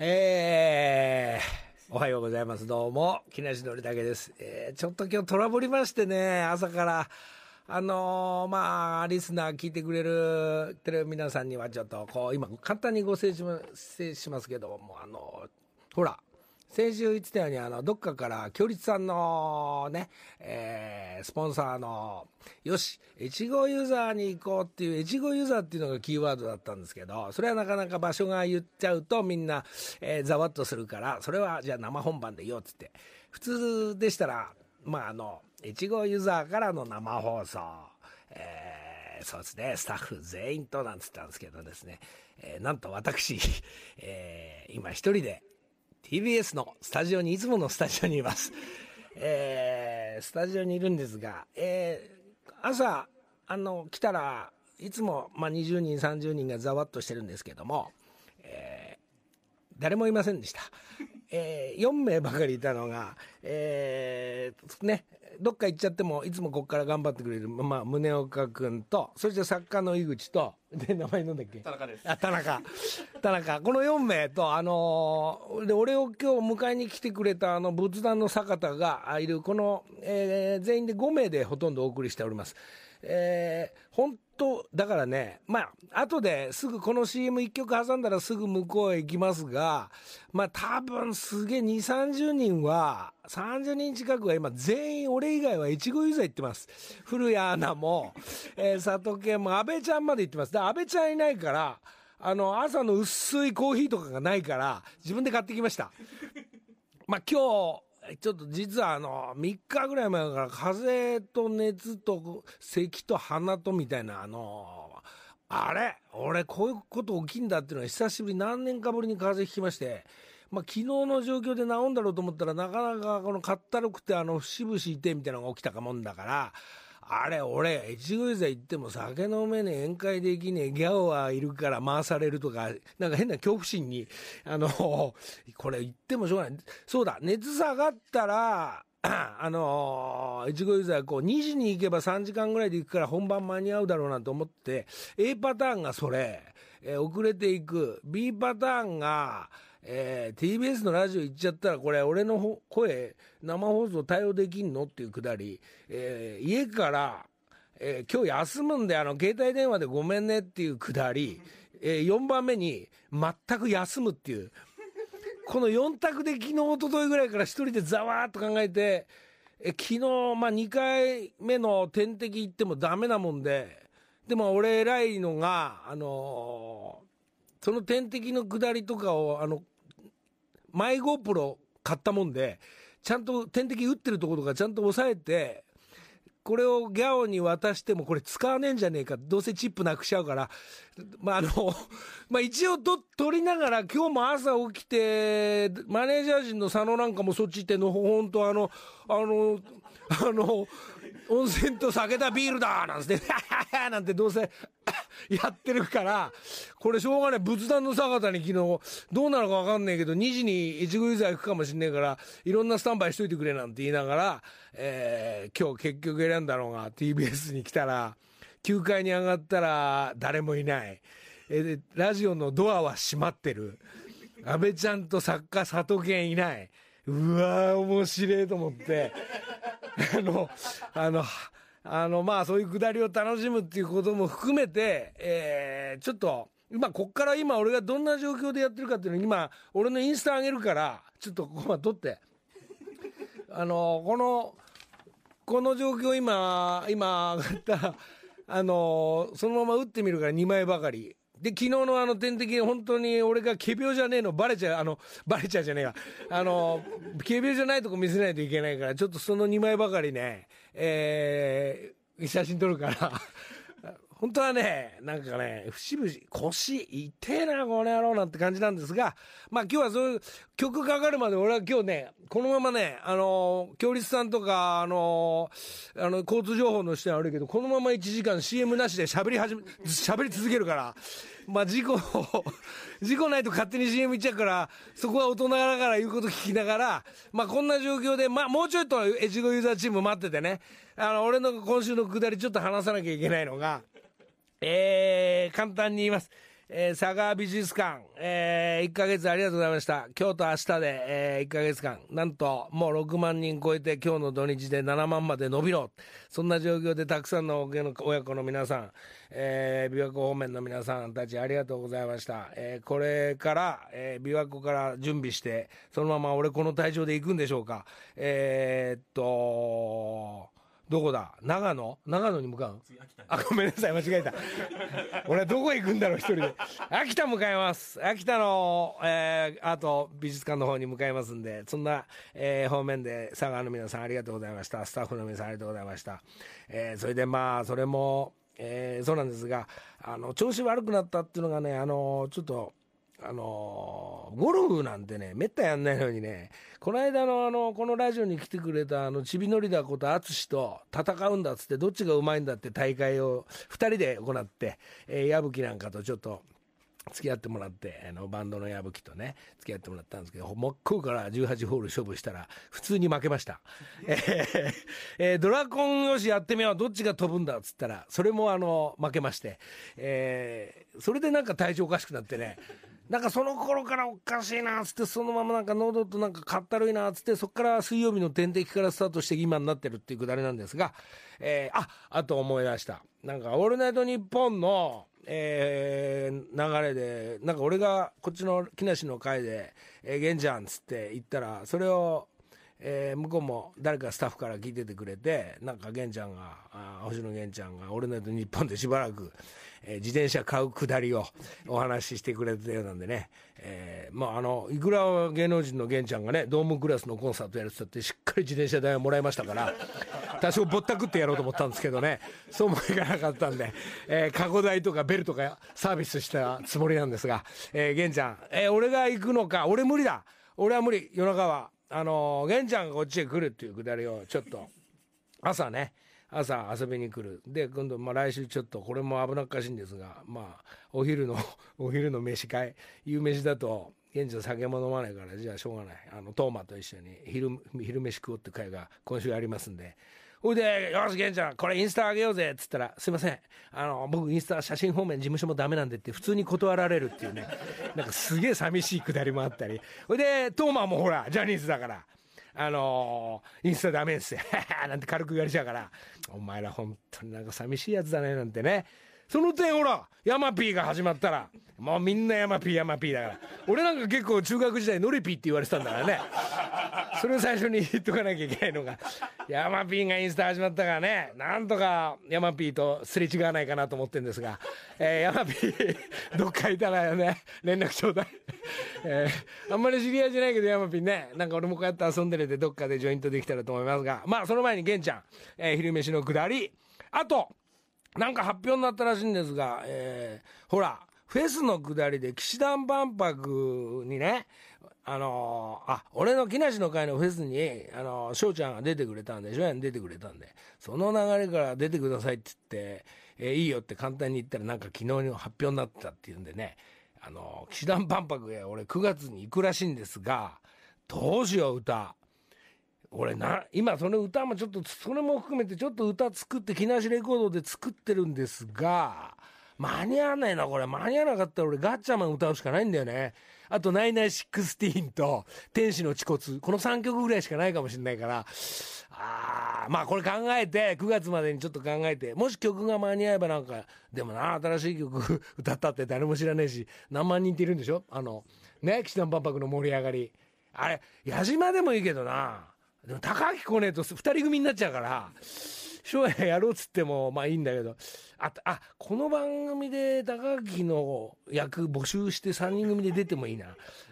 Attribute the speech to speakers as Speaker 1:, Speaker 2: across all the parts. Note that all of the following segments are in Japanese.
Speaker 1: えー、おはようございます。どうも、木梨憲武です。えー、ちょっと今日トラブりましてね、朝から。あのーまあ、リスナー聞いてくれるテレビ皆さんにはちょっと、こう、今、簡単にご説明しますけども、あのほら、先週言ってたように、あの、どっかから、強立さんのね、えー、スポンサーの、よし、越後ユーザーに行こうっていう、越後ユーザーっていうのがキーワードだったんですけど、それはなかなか場所が言っちゃうとみんな、えー、ざわっとするから、それはじゃあ生本番で言おうっつって。普通でしたら、まあ、あの、越後ユーザーからの生放送、えーそうですね、スタッフ全員となんつったんですけどですね、えーなんと私、えー今一人で TBS のスタジオに、いつものスタジオにいます。えースタジオにいるんですが、えー朝、あの、来たらいつも、まあ、20人、30人がざわっとしてるんですけども、えー誰もいませんでした。えー4名ばかりいたのが、えーね、どっか行っちゃっても、いつもここから頑張ってくれる、まあ、宗岡君と、そして作家の井口と、で、名前なんだっけ？
Speaker 2: 田中です
Speaker 1: あ、田中。田中。この4名と、あのーで、俺を今日迎えに来てくれた、あの、仏壇の坂田がいる、この、えー全員で5名でほとんどお送りしております。えー本当、だからね、まあ、後ですぐこの CM1 曲挟んだらすぐ向こうへ行きますが、まあ多分すげえ2、30人は、30人近くは今全員俺以外は越後ユーザー行ってます。古谷アナも、えー佐藤健も安倍ちゃんまで行ってます。で、安倍ちゃんいないから、あの、朝の薄いコーヒーとかがないから、自分で買ってきました。まあ今日、ちょっと実はあの、3日ぐらい前から風邪と熱と咳と鼻とみたいなあの、あれ俺こういうこと起きんだっていうのは久しぶり何年かぶりに風邪ひきまして、まあ昨日の状況で治んだろうと思ったらなかなかこのかったるくてあの節々いてみたいなのが起きたかもんだから、あれ、俺、越後湯沢行っても酒飲めねえ、宴会できねえ、ギャオはいるから回されるとか、なんか変な恐怖心に、あの、これ言ってもしょうがない。そうだ、熱下がったら、あの越後湯沢こう2時に行けば3時間ぐらいで行くから本番間に合うだろうなと思って A パターンがそれ、えー遅れていく B パターンが、えー TBS のラジオ行っちゃったらこれ俺の声生放送対応できんの？っていうくだり、えー家から、えー今日休むんであの携帯電話でごめんねっていうくだり、え4番目に全く休むっていう。この4択で昨日一昨日ぐらいから一人でざわーっと考えてえ昨日、まあ、2回目の点滴行ってもダメなもんででも俺偉いのが、あのーその点滴の下りとかをあのマイ GoPro 買ったもんでちゃんと点滴打ってるところとかちゃんと押さえてこれをギャオに渡してもこれ使わねえんじゃねえかどうせチップなくしちゃうからまああの まあ一応と取りながら今日も朝起きてマネージャー陣の佐野なんかもそっち行ってんの本当あのあのあの温泉と酒だビールだなんつって。なんてどうせ やってるからこれしょうがない。仏壇の坂田に昨日どうなるか分かんないけど2時に越後湯沢行くかもしんねえからいろんなスタンバイしといてくれなんて言いながら、えー今日結局選んだのが TBS に来たら9階に上がったら誰もいない、えラジオのドアは閉まってる。安倍ちゃんと作家佐藤健いない。うわー面白いと思って。あのあのあのまあそういうくだりを楽しむっていうことも含めて、えーちょっと今こっから今俺がどんな状況でやってるかっていうのを今俺のインスタ上げるからちょっとここまで撮って。あのこのこの状況今今上がったあのそのまま打ってみるから2枚ばかり。で昨日のあの点滴本当に俺が仮病じゃねえのバレちゃうあのバレちゃうじゃねえかあの仮病じゃないとこ見せないといけないからちょっとその2枚ばかりねえー写真撮るから。本当はね、なんかね、節々、腰、痛えな、この野郎なんて感じなんですが、まあ今日はそういう曲かかるまで俺は今日ね、このままね、あのー、京立さんとか、あのあの、交通情報の人は悪いけど、このまま1時間 CM なしで喋り始め、喋り続けるから、まあ事故、事故ないと勝手に CM 行っちゃうから、そこは大人ながら言うこと聞きながら、まあこんな状況で、まあもうちょっと越後ユーザーチーム待っててね、あの、俺の今週のくだりちょっと話さなきゃいけないのが、えー、簡単に言います。えー、佐川美術館、えー、1ヶ月ありがとうございました。今日と明日で、えー、1ヶ月間、なんともう6万人超えて今日の土日で7万まで伸びろ。そんな状況でたくさんの親子の皆さん、えー、琵琶湖方面の皆さんたちありがとうございました。えー、これから、えー、琵琶湖から準備して、そのまま俺この体調で行くんでしょうか。えー、っと、どこだ？長野？長野に向かう？あ、ごめんなさい、間違えた。俺はどこ行くんだろう、一人で。秋田向かいます。秋田の、えー、アート美術館の方に向かいますんで、そんな、えー、方面で佐賀の皆さんありがとうございました。スタッフの皆さんありがとうございました。えー、それでまあ、それも、えー、そうなんですが、あの、調子悪くなったっていうのがね、あの、ちょっと、あのゴルフなんてね、めったやんないのにね、この間のあの、このラジオに来てくれたあの、ちびのりだこと淳と戦うんだっつって、どっちがうまいんだって大会を2人で行って、えー、矢吹なんかとちょっと、付き合ってもらって、あの、バンドの矢吹とね、付き合ってもらったんですけど、真っ向から18ホール勝負したら、普通に負けました。え、えー、ドラコンよしやってみよう、どっちが飛ぶんだっつったら、それもあの、負けまして、えー、それでなんか体調おかしくなってね、なんかその頃からおかしいなっつって、そのままなんか喉となんかかったるいなっつって、そこから水曜日の点滴からスタートして今になってるっていうくだりなんですが、えー、あ、あと思い出した。なんか、オールナイトニッポンの、えー、流れで、なんか俺がこっちの木梨の会で、えー、玄ちゃんっつって言ったら、それを、えー、向こうも誰かスタッフから聞いててくれて、なんか玄ちゃんが、あ星野玄ちゃんが、俺のと日本でしばらく、えー、自転車買うくだりをお話ししてくれてたようなんでね、えー、まああの、いくら芸能人の玄ちゃんがね、ドームクラスのコンサートやるって言ってしっかり自転車代をもらいましたから、多少ぼったくってやろうと思ったんですけどね、そうもいかなかったんで、えー、過去代とかベルとかサービスしたつもりなんですが、えー、玄ちゃん、えー、俺が行くのか、俺無理だ。俺は無理、夜中は。あの、玄ちゃんがこっちへ来るっていうくだりをちょっと。朝ね。朝遊びに来る。で今度、まあ、来週ちょっとこれも危なっかしいんですがまあお昼の お昼の飯会。夕飯だと現地の酒も飲まないからじゃあしょうがない。あのトーマと一緒に昼昼飯食おうって会が今週ありますんで。ほいで、よし、玄ちゃん、これインスタあげようぜっつったら、すいません、あの、僕インスタ写真方面事務所もダメなんでって普通に断られるっていうね、なんかすげえ寂しいくだりもあったり。ほいで、斗真もほら、ジャニーズだから、あのー、インスタダメっすよ。なんて軽く言われちゃうから、お前ら本当になんか寂しいやつだね、なんてね。その点ほら、ヤマピーが始まったら、もうみんなヤマピーヤマピーだから。俺なんか結構中学時代ノリピーって言われてたんだからね。それを最初に言っとかなきゃいけないのが、ヤマピーがインスタ始まったからね、なんとかヤマピーとすれ違わないかなと思ってんですが、えー、ヤマピー、どっかいたらね、連絡ちょうだい。えー、あんまり知り合いじゃないけどヤマピーね、なんか俺もこうやって遊んでるでどっかでジョイントできたらと思いますが、まあその前に玄ちゃん、えー、昼飯のくだり、あと、なんか発表になったらしいんですが、えー、ほら、フェスの下りで氣志團万博にね、あのー、あ、俺の木梨の会のフェスに、あのー、翔ちゃんが出てくれたんで、翔やん出てくれたんで、その流れから出てくださいって言って、えー、いいよって簡単に言ったらなんか昨日に発表になったっていうんでね、あのー、騎士団万博へ俺9月に行くらしいんですが、どうしよう歌。俺な、今その歌もちょっと、それも含めてちょっと歌作って、木梨レコードで作ってるんですが、間に合わないな、これ。間に合わなかったら俺ガッチャマン歌うしかないんだよね。あと、ナイナイシックスティーンと、天使の恥骨。この3曲ぐらいしかないかもしれないから、あー、まあこれ考えて、9月までにちょっと考えて、もし曲が間に合えばなんか、でもな、新しい曲 歌ったって誰も知らねえし、何万人っているんでしょ？あの、ね、氣志團万博の盛り上がり。あれ、矢島でもいいけどな。でも高木来ねえと2人組になっちゃうから、将来やろうっつってもまあいいんだけど、あ、あ、この番組で高木の役募集して3人組で出てもいいな。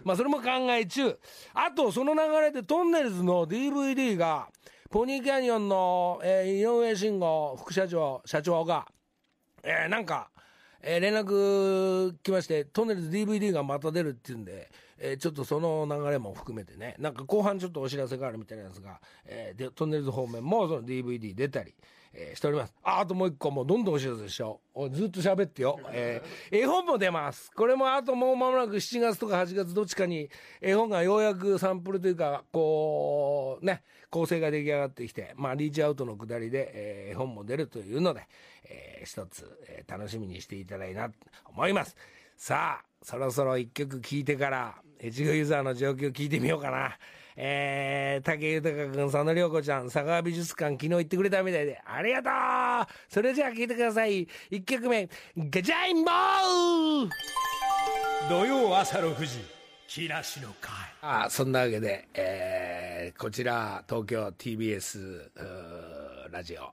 Speaker 1: まあそれも考え中。あとその流れでトンネルズの DVD が、ポニーキャニオンの、えー、井上慎吾副社長、社長が、えー、なんか、えー、連絡来まして、トンネルズ DVD がまた出るって言うんで、えー、ちょっとその流れも含めてね、なんか後半ちょっとお知らせがあるみたいなんですが、えー、でトンネルズ方面もその DVD 出たり、えー、しております。あ、あともう一個もうどんどんお知らせでしよう。ずっと喋ってよ。えー、絵本も出ます。これもあともう間もなく7月とか8月どっちかに絵本がようやくサンプルというか、こう、ね、構成が出来上がってきて、まあリーチアウトのくだりで、えー、絵本も出るというので、えー、一つ、えー、楽しみにしていただいなと思います。さあそろそろ一曲聴いてから越後ユーザーの状況聞いてみようかなえー、武豊君、佐野涼子ちゃん、佐川美術館、昨日行ってくれたみたいで、ありがとうそれじゃあ聴いてください。一曲目、ガジャインボー
Speaker 2: 土曜朝6時、木梨の会。
Speaker 1: ああそんなわけで、えー、こちら、東京 TBS ラジオ、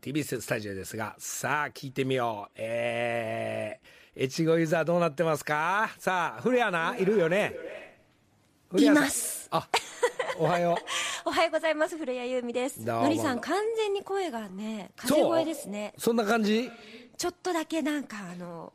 Speaker 1: TBS スタジオですが、さあ、聞いてみよう。えー、越後ユーザーどうなってますか？さあ、古谷アナ、いるよね？
Speaker 3: います。
Speaker 1: あ、おはよ
Speaker 3: おはようございます。古谷由美です。のりさん、完全に声がね、風声ですね
Speaker 1: う。。そんな感じ？
Speaker 3: ちょっとだけなんか、あの、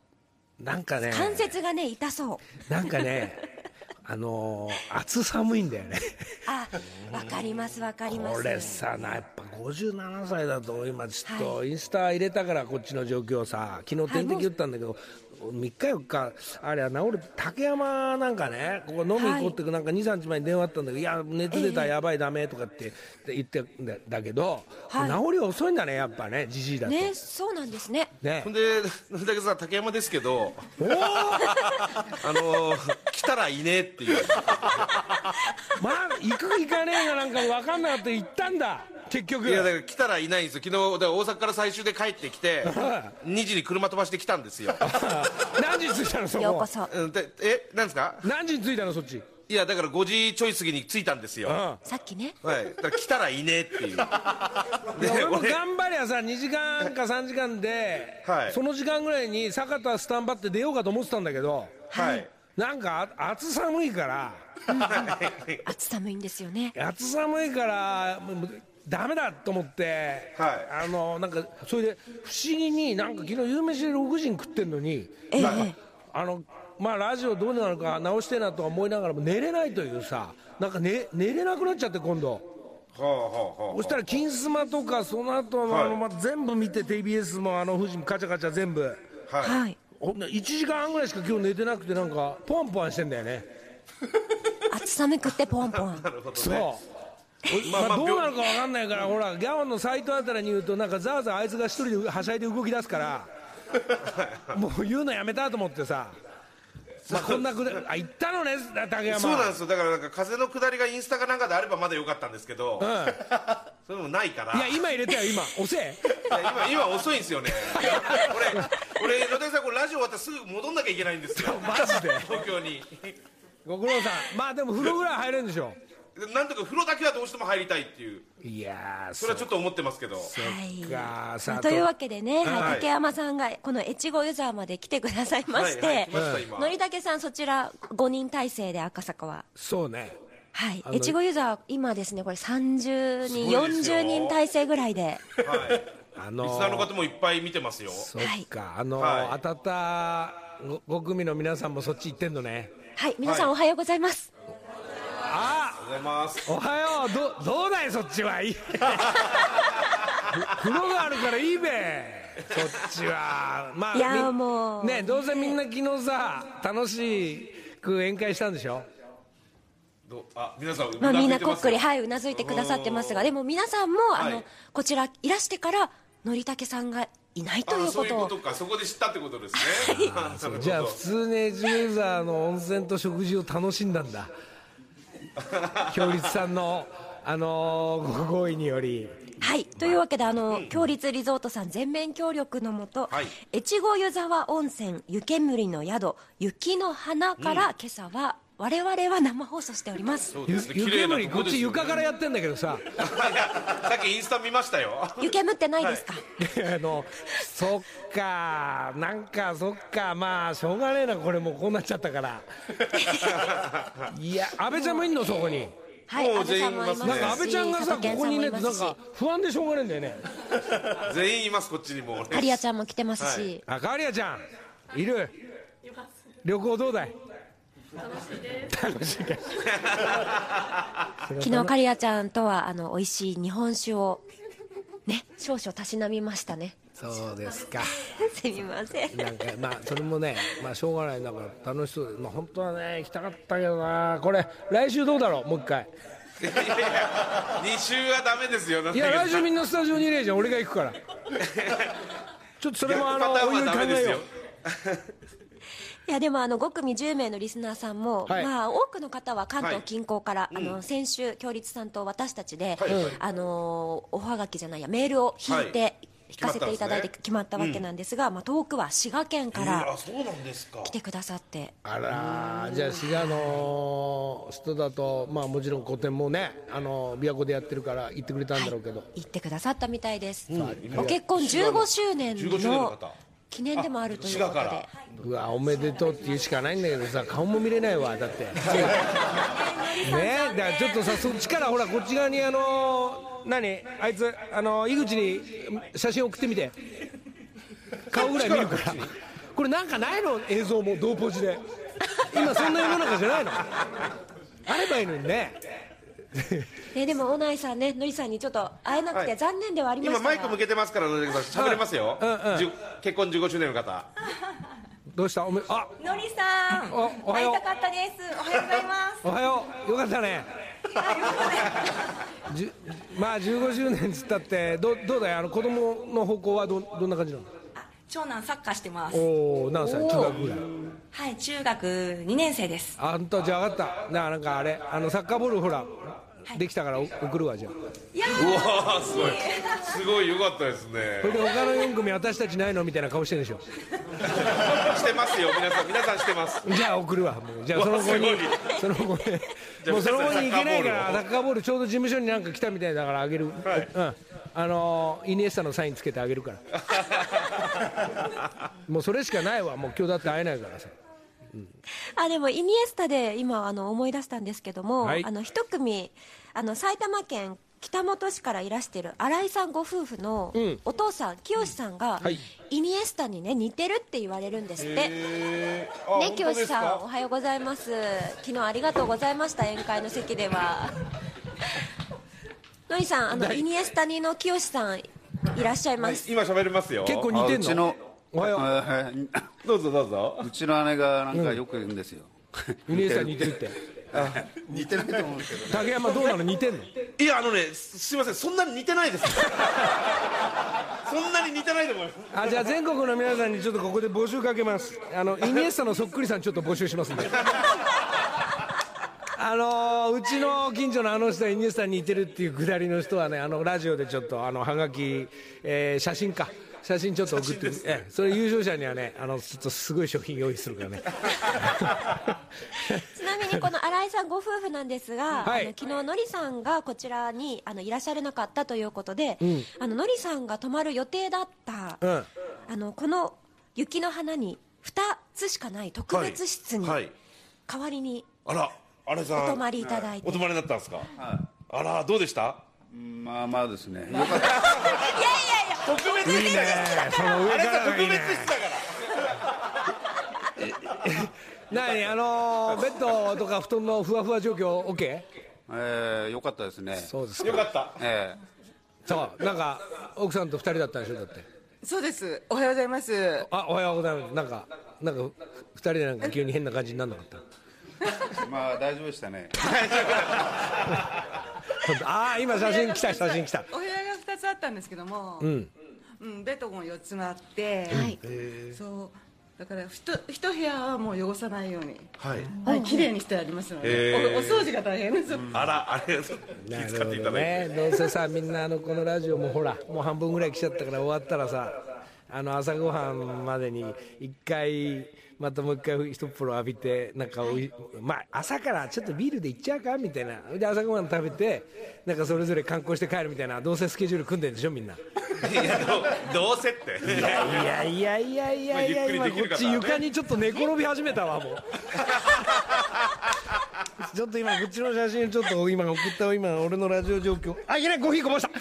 Speaker 1: なんかね、
Speaker 3: 関節がね、痛そう。
Speaker 1: なんかね、あのー、暑寒いんだよね。
Speaker 3: あ、わかります、わかります。
Speaker 1: これさなやっぱ57歳だと今ちょっと
Speaker 3: は
Speaker 1: インスタ入れたからこっちの状況さ昨日点滴打ったんだけど、3日4日あれは治る竹山なんかねここ飲み行こうってなんか23日前に電話あったんだけど、い、や熱出たらやばいダメとかって言ってんだだけど、
Speaker 3: はい
Speaker 1: 治り遅いんだねやっぱねじじいだと。
Speaker 3: ね、そうなんですね。
Speaker 1: ね
Speaker 4: ほんで、だけどさ、竹山ですけど、
Speaker 1: おー
Speaker 4: あのー来たらいねえっていう。
Speaker 1: まあ行く行かねえがなんか分かんなかった行ったんだ結局
Speaker 4: いや、だから来たらいないんですよ。昨日、だから大阪から最終で帰ってきて、2時に車飛ばして来たんですよ。
Speaker 1: 何時に着いたのそこ
Speaker 3: ようこそ。
Speaker 4: え、なんですか？
Speaker 1: 何時に着いたのそっち？
Speaker 4: いや、だから5時ちょい過ぎに着いたんですよ。
Speaker 3: さっきね。
Speaker 4: い。だから来たらいねえっていう。で
Speaker 1: 俺も
Speaker 4: 俺
Speaker 1: 頑張りゃさ2時間か3時間で、
Speaker 4: はい
Speaker 1: その時間ぐらいに坂田スタンバって出ようかと思ってたんだけど
Speaker 4: はい。
Speaker 1: なんかあ暑寒いから
Speaker 3: 暑寒いんですよね。
Speaker 1: 暑寒いからもうダメだと思って、
Speaker 4: はい
Speaker 1: あのなんかそれで不思議になんか昨日夕飯で6時に食ってんのに、
Speaker 3: ええ
Speaker 1: なんかあのまあラジオどうなるか直してえなとは思いながらも寝れないというさなんか、ね、寝れなくなっちゃって今度。
Speaker 4: はあはあは
Speaker 1: そしたら「金スマ」とかその後の
Speaker 4: はい
Speaker 1: あの、まあ、全部見て TBS もあの富士もカチャカチャ全部
Speaker 4: あ。はい。
Speaker 3: はい。
Speaker 1: ほんで1時間半ぐらいしか今日寝てなくてなんかポンポンしてんだよね
Speaker 3: 暑寒くってポンポン。
Speaker 4: なるほど
Speaker 1: そう、
Speaker 4: ね。
Speaker 1: まあ
Speaker 4: まあまあ
Speaker 1: どうなるか分かんないからほらギャオンのサイトあたりに言うとなんかざわざわあいつが一人ではしゃいで動き出すから もう言うのやめたと思ってさまあこんなくだあ行ったのね竹山。
Speaker 4: そうなんですよ。だからなんか風の下りがインスタかなんかであればまだよかったんですけど、
Speaker 1: うん、い
Speaker 4: それもないから。
Speaker 1: や今入れたよ今。押せ。
Speaker 4: いや今今遅いんですよね。俺俺野田さんこれラジオ終わったらすぐ戻んなきゃいけないんですよ。
Speaker 1: マジで。
Speaker 4: 東京に。
Speaker 1: ご苦労さん。まあでも風呂ぐらい入れるんでしょ
Speaker 4: なんとか風呂だけはどうしても入りたいっていう。
Speaker 1: いやー
Speaker 4: それはちょっと思ってますけど。
Speaker 3: はい。
Speaker 1: かさあ
Speaker 3: と。いうわけでね、
Speaker 4: はい。
Speaker 3: はい、竹山さんがこの越後ユーザーまで来てくださいまして、
Speaker 4: はい
Speaker 3: りたけさんそちら5人体制で赤坂は。
Speaker 1: そうね。
Speaker 3: はい。
Speaker 1: の
Speaker 3: 越後ユーザー今ですねこれ30人
Speaker 4: すごいですよ。
Speaker 3: 40人体制ぐらいで。
Speaker 4: はい。
Speaker 1: あの
Speaker 4: リスナーの方もいっぱい見てますよ。
Speaker 1: そっか、あの、
Speaker 4: はい。
Speaker 1: 当たったご5組の皆さんもそっち行ってんのね。
Speaker 3: はい。皆さん
Speaker 4: は
Speaker 3: おはようございます、
Speaker 1: あ
Speaker 4: ありがとうございます。
Speaker 1: おはよう。どどうだいそっちはいい。ふ風呂があるからいいべ。そっちは。まあ
Speaker 3: いや
Speaker 1: み
Speaker 3: もう。
Speaker 1: ねどうせみんな昨日さ楽しく宴会したんでしょ？
Speaker 4: どあ皆さん
Speaker 3: まあ、みんなこっくり
Speaker 4: い
Speaker 3: はいうなずいてくださってますがでも皆さんも、あの
Speaker 4: はい
Speaker 3: こちらいらしてからのりたけさんがいないという
Speaker 4: あそういう
Speaker 3: ことを
Speaker 4: ことかそこで知ったってことですね。
Speaker 1: じゃあ普通にエジューザーの温泉と食事を楽しんだんだ強立さんのあのーご好意により。
Speaker 3: はい。というわけであの強立リゾートさん全面協力のもと、
Speaker 4: はい。
Speaker 3: 越後湯沢温泉湯煙の宿雪の花から、今朝は我々は生放送しております。
Speaker 4: そうですね。綺麗な
Speaker 1: 煙こっち床からやってんだけどさ。
Speaker 4: い やさっきインスタ見ましたよ。
Speaker 3: 湯煙ってないですか、
Speaker 1: あのそっか。なんかそっか。まあしょうがねえな。これもうこうなっちゃったから。いや安倍ちゃんもいんの？そこに。
Speaker 3: はい
Speaker 4: もう
Speaker 3: 安倍さんもいます。し
Speaker 4: 全員いますね。
Speaker 1: なんか安倍ちゃんがさここにいねなんか不安でしょうがねえんだよね。
Speaker 4: 全員いますこっちにも
Speaker 3: カリアちゃんも来てますし、
Speaker 1: あかりやちゃん。いる。旅行どうだい？楽しいか
Speaker 3: 昨日カリアちゃんとはあの美味しい日本酒をね少々たしなみましたね。
Speaker 1: そうですか。
Speaker 3: すみません。
Speaker 1: なんかまあそれもねまあしょうがない。だから楽しそう。でまあ本当はね行きたかったけどな。これ来週どうだろう？もう一回。
Speaker 4: いやいや2週はダメですよ。
Speaker 1: いや来週みんなスタジオにいれえじゃん。俺が行くから。ちょっとそれもあのおいおい考
Speaker 4: ダメですよ。
Speaker 1: えよう
Speaker 3: いやでもあの5組10名のリスナーさんも、
Speaker 1: はい。
Speaker 3: まあ、多くの方は関東近郊から、あの先週、共立さんと私たちで、
Speaker 4: はい。はい。
Speaker 3: あのおはがきじゃないや、メールを引いて、
Speaker 4: はい。
Speaker 3: 引かせていただいて決まったわけなんですが、まあ、遠くは滋賀県か
Speaker 4: えー
Speaker 3: ら
Speaker 4: あそうなんですか。
Speaker 3: 来てくださって、
Speaker 1: あらーじゃあ滋賀の人だとまあもちろん古典もねあの琵琶湖でやってるから行ってくれたんだろうけど、
Speaker 3: 行ってくださったみたいです、
Speaker 4: ん。
Speaker 3: ご結婚15周年
Speaker 4: 15周年の
Speaker 3: の
Speaker 4: 方
Speaker 3: 記念でもあるというこで。
Speaker 1: うわおめでとうって言うしかないんだけどさ顔も見れないわだって。ねだからちょっとさそっちからほらこっち側にあの何あいつあの井口に写真送ってみて。顔ぐらい見るから。これなんかないの？映像も同ポジで。今そんな世の中じゃないの。あればいいのにね
Speaker 3: ね、でも、小内さんね、のりさんにちょっと会えなくて
Speaker 4: はい。
Speaker 3: 残念ではありましたが、
Speaker 4: 今マイク向けてますから野出さん。喋れますよ、
Speaker 1: うんうん。
Speaker 4: じゅ結婚15周年の方。
Speaker 1: どうした？おめあ。
Speaker 5: のりさん、
Speaker 1: おおはよう。
Speaker 5: 会いたかったです。おはようございます。
Speaker 1: おはよう。よかったね。まあ15周年っつったってどどうだよあの子供の方向はどどんな感じなの？
Speaker 5: あ長男サッカーしてます。
Speaker 1: おお何歳？中学ぐらい？
Speaker 5: はい、中学2年生です。
Speaker 1: あんたじゃあ分かった。ななんかあれ。あのサッカーボールほらできたからお送るわじゃあ。
Speaker 5: いや
Speaker 4: うわーすごい。すごいよかったですね。
Speaker 1: それで他の4組私たちないのみたいな顔してるでしょ。
Speaker 4: してますよ皆さん。皆さんしてます。
Speaker 1: じゃあ送るわ。もうじゃあその子に
Speaker 4: うわ
Speaker 1: その子に。もうその子に行けないからサッカーボールちょうど事務所になんか来たみたいだからあげる、
Speaker 4: はい。
Speaker 1: うん。あのーイニエスタのサインつけてあげるから。もうそれしかないわ。もう今日だって会えないからさ
Speaker 3: あでもイニエスタで今あの思い出したんですけども、
Speaker 1: はい。
Speaker 3: あの一組あの埼玉県北本市からいらしてる新井さんご夫婦の
Speaker 1: うん。
Speaker 3: お父さん、清さんが、
Speaker 1: はい。
Speaker 3: イニエスタにね似てるって言われるんですって。ね、清さん、お
Speaker 4: か
Speaker 3: はようございます。昨日ありがとうございました、宴会の席では。のりさん、あの、イニエスタにの清さん、いらっしゃいます。
Speaker 4: 今喋れますよ。
Speaker 1: 結構似てんのおはよう。
Speaker 6: あ
Speaker 4: どうぞどうぞ。
Speaker 6: うちの姉がなんかよく言うんですよ、
Speaker 1: イニエスタに似てるって。
Speaker 6: 似てないと思うんですけど。
Speaker 1: 竹山どうなの似てんの？
Speaker 4: いやあのねすすいません。そんなに似てないです。そんなに似てないと思います。
Speaker 1: あじゃあ全国の皆さんにちょっとここで募集かけます。あのイニエスタのそっくりさんちょっと募集しますんで。あのーうちの近所のあの人はイニエスタに似てるっていうくだりの人はねあのラジオでちょっとあのはがき、えー写真か写真ちょっと送ってええそれ優勝者にはねあのちょっとすごい商品用意するからね。
Speaker 3: ちなみにこの新井さんご夫婦なんですが、
Speaker 1: はい。
Speaker 3: あの昨日のりさんがこちらにあのいらっしゃれなかったということで、あののりさんが泊まる予定だった、
Speaker 1: うん。
Speaker 3: あのこの雪の花に2つしかない特別室に
Speaker 4: はい。はい。
Speaker 3: 代わりに
Speaker 4: あらあれさん。
Speaker 3: お泊まりいただいて。
Speaker 4: お泊まりになったんですか、あらどうでした？
Speaker 6: まあまあですね。よかった。
Speaker 4: 特 別
Speaker 1: いいねその上
Speaker 4: あれさ
Speaker 1: から。がいいね
Speaker 4: 特別室だから。
Speaker 1: 何？あのーベッドとか布団のふわふわ状況 OK?
Speaker 6: えー、よかったですね。
Speaker 1: そうです
Speaker 4: よかった。
Speaker 6: え
Speaker 1: そうなんか奥さんと二人だったんでしょだって。
Speaker 7: そうです。おはようございます。
Speaker 1: あおはようございます。なんかなんか二人でなんか急に変な感じにならなかった？
Speaker 6: えまあ大丈夫でしたね。
Speaker 1: 本 当ああ今写真来た写真来た。
Speaker 7: お部屋が二つあったんですけども、
Speaker 1: う
Speaker 7: うん、
Speaker 1: ん
Speaker 7: ベッドも四つもあって、
Speaker 3: はい。
Speaker 7: そう。だからひと一部屋はもう汚さないように、
Speaker 4: はい。
Speaker 7: はい、綺麗にしてありますので、おお掃除が大変です。
Speaker 4: あらありがとう気
Speaker 1: なる
Speaker 4: 遣っていただいて、
Speaker 1: ね。どうせさみんなあのこのラジオもほらもう半分ぐらい来ちゃったから終わったらさあの朝ごはんまでに一回またもう一回一風呂浴びてなんかおいまあ朝からちょっとビールで行っちゃうか？みたいな。で朝ごはん食べてなんかそれぞれ観光して帰るみたいな。どうせスケジュール組んでんでしょ？みんな。
Speaker 4: いやどうどうせって。
Speaker 1: いやいやいやいやいや、
Speaker 4: まあゆっくりでき
Speaker 1: 今こっち床にちょっと寝転び始めたわもう。ちょっと今こっちの写真ちょっと今送った今俺のラジオ状況。あいけない！コーヒーこぼした。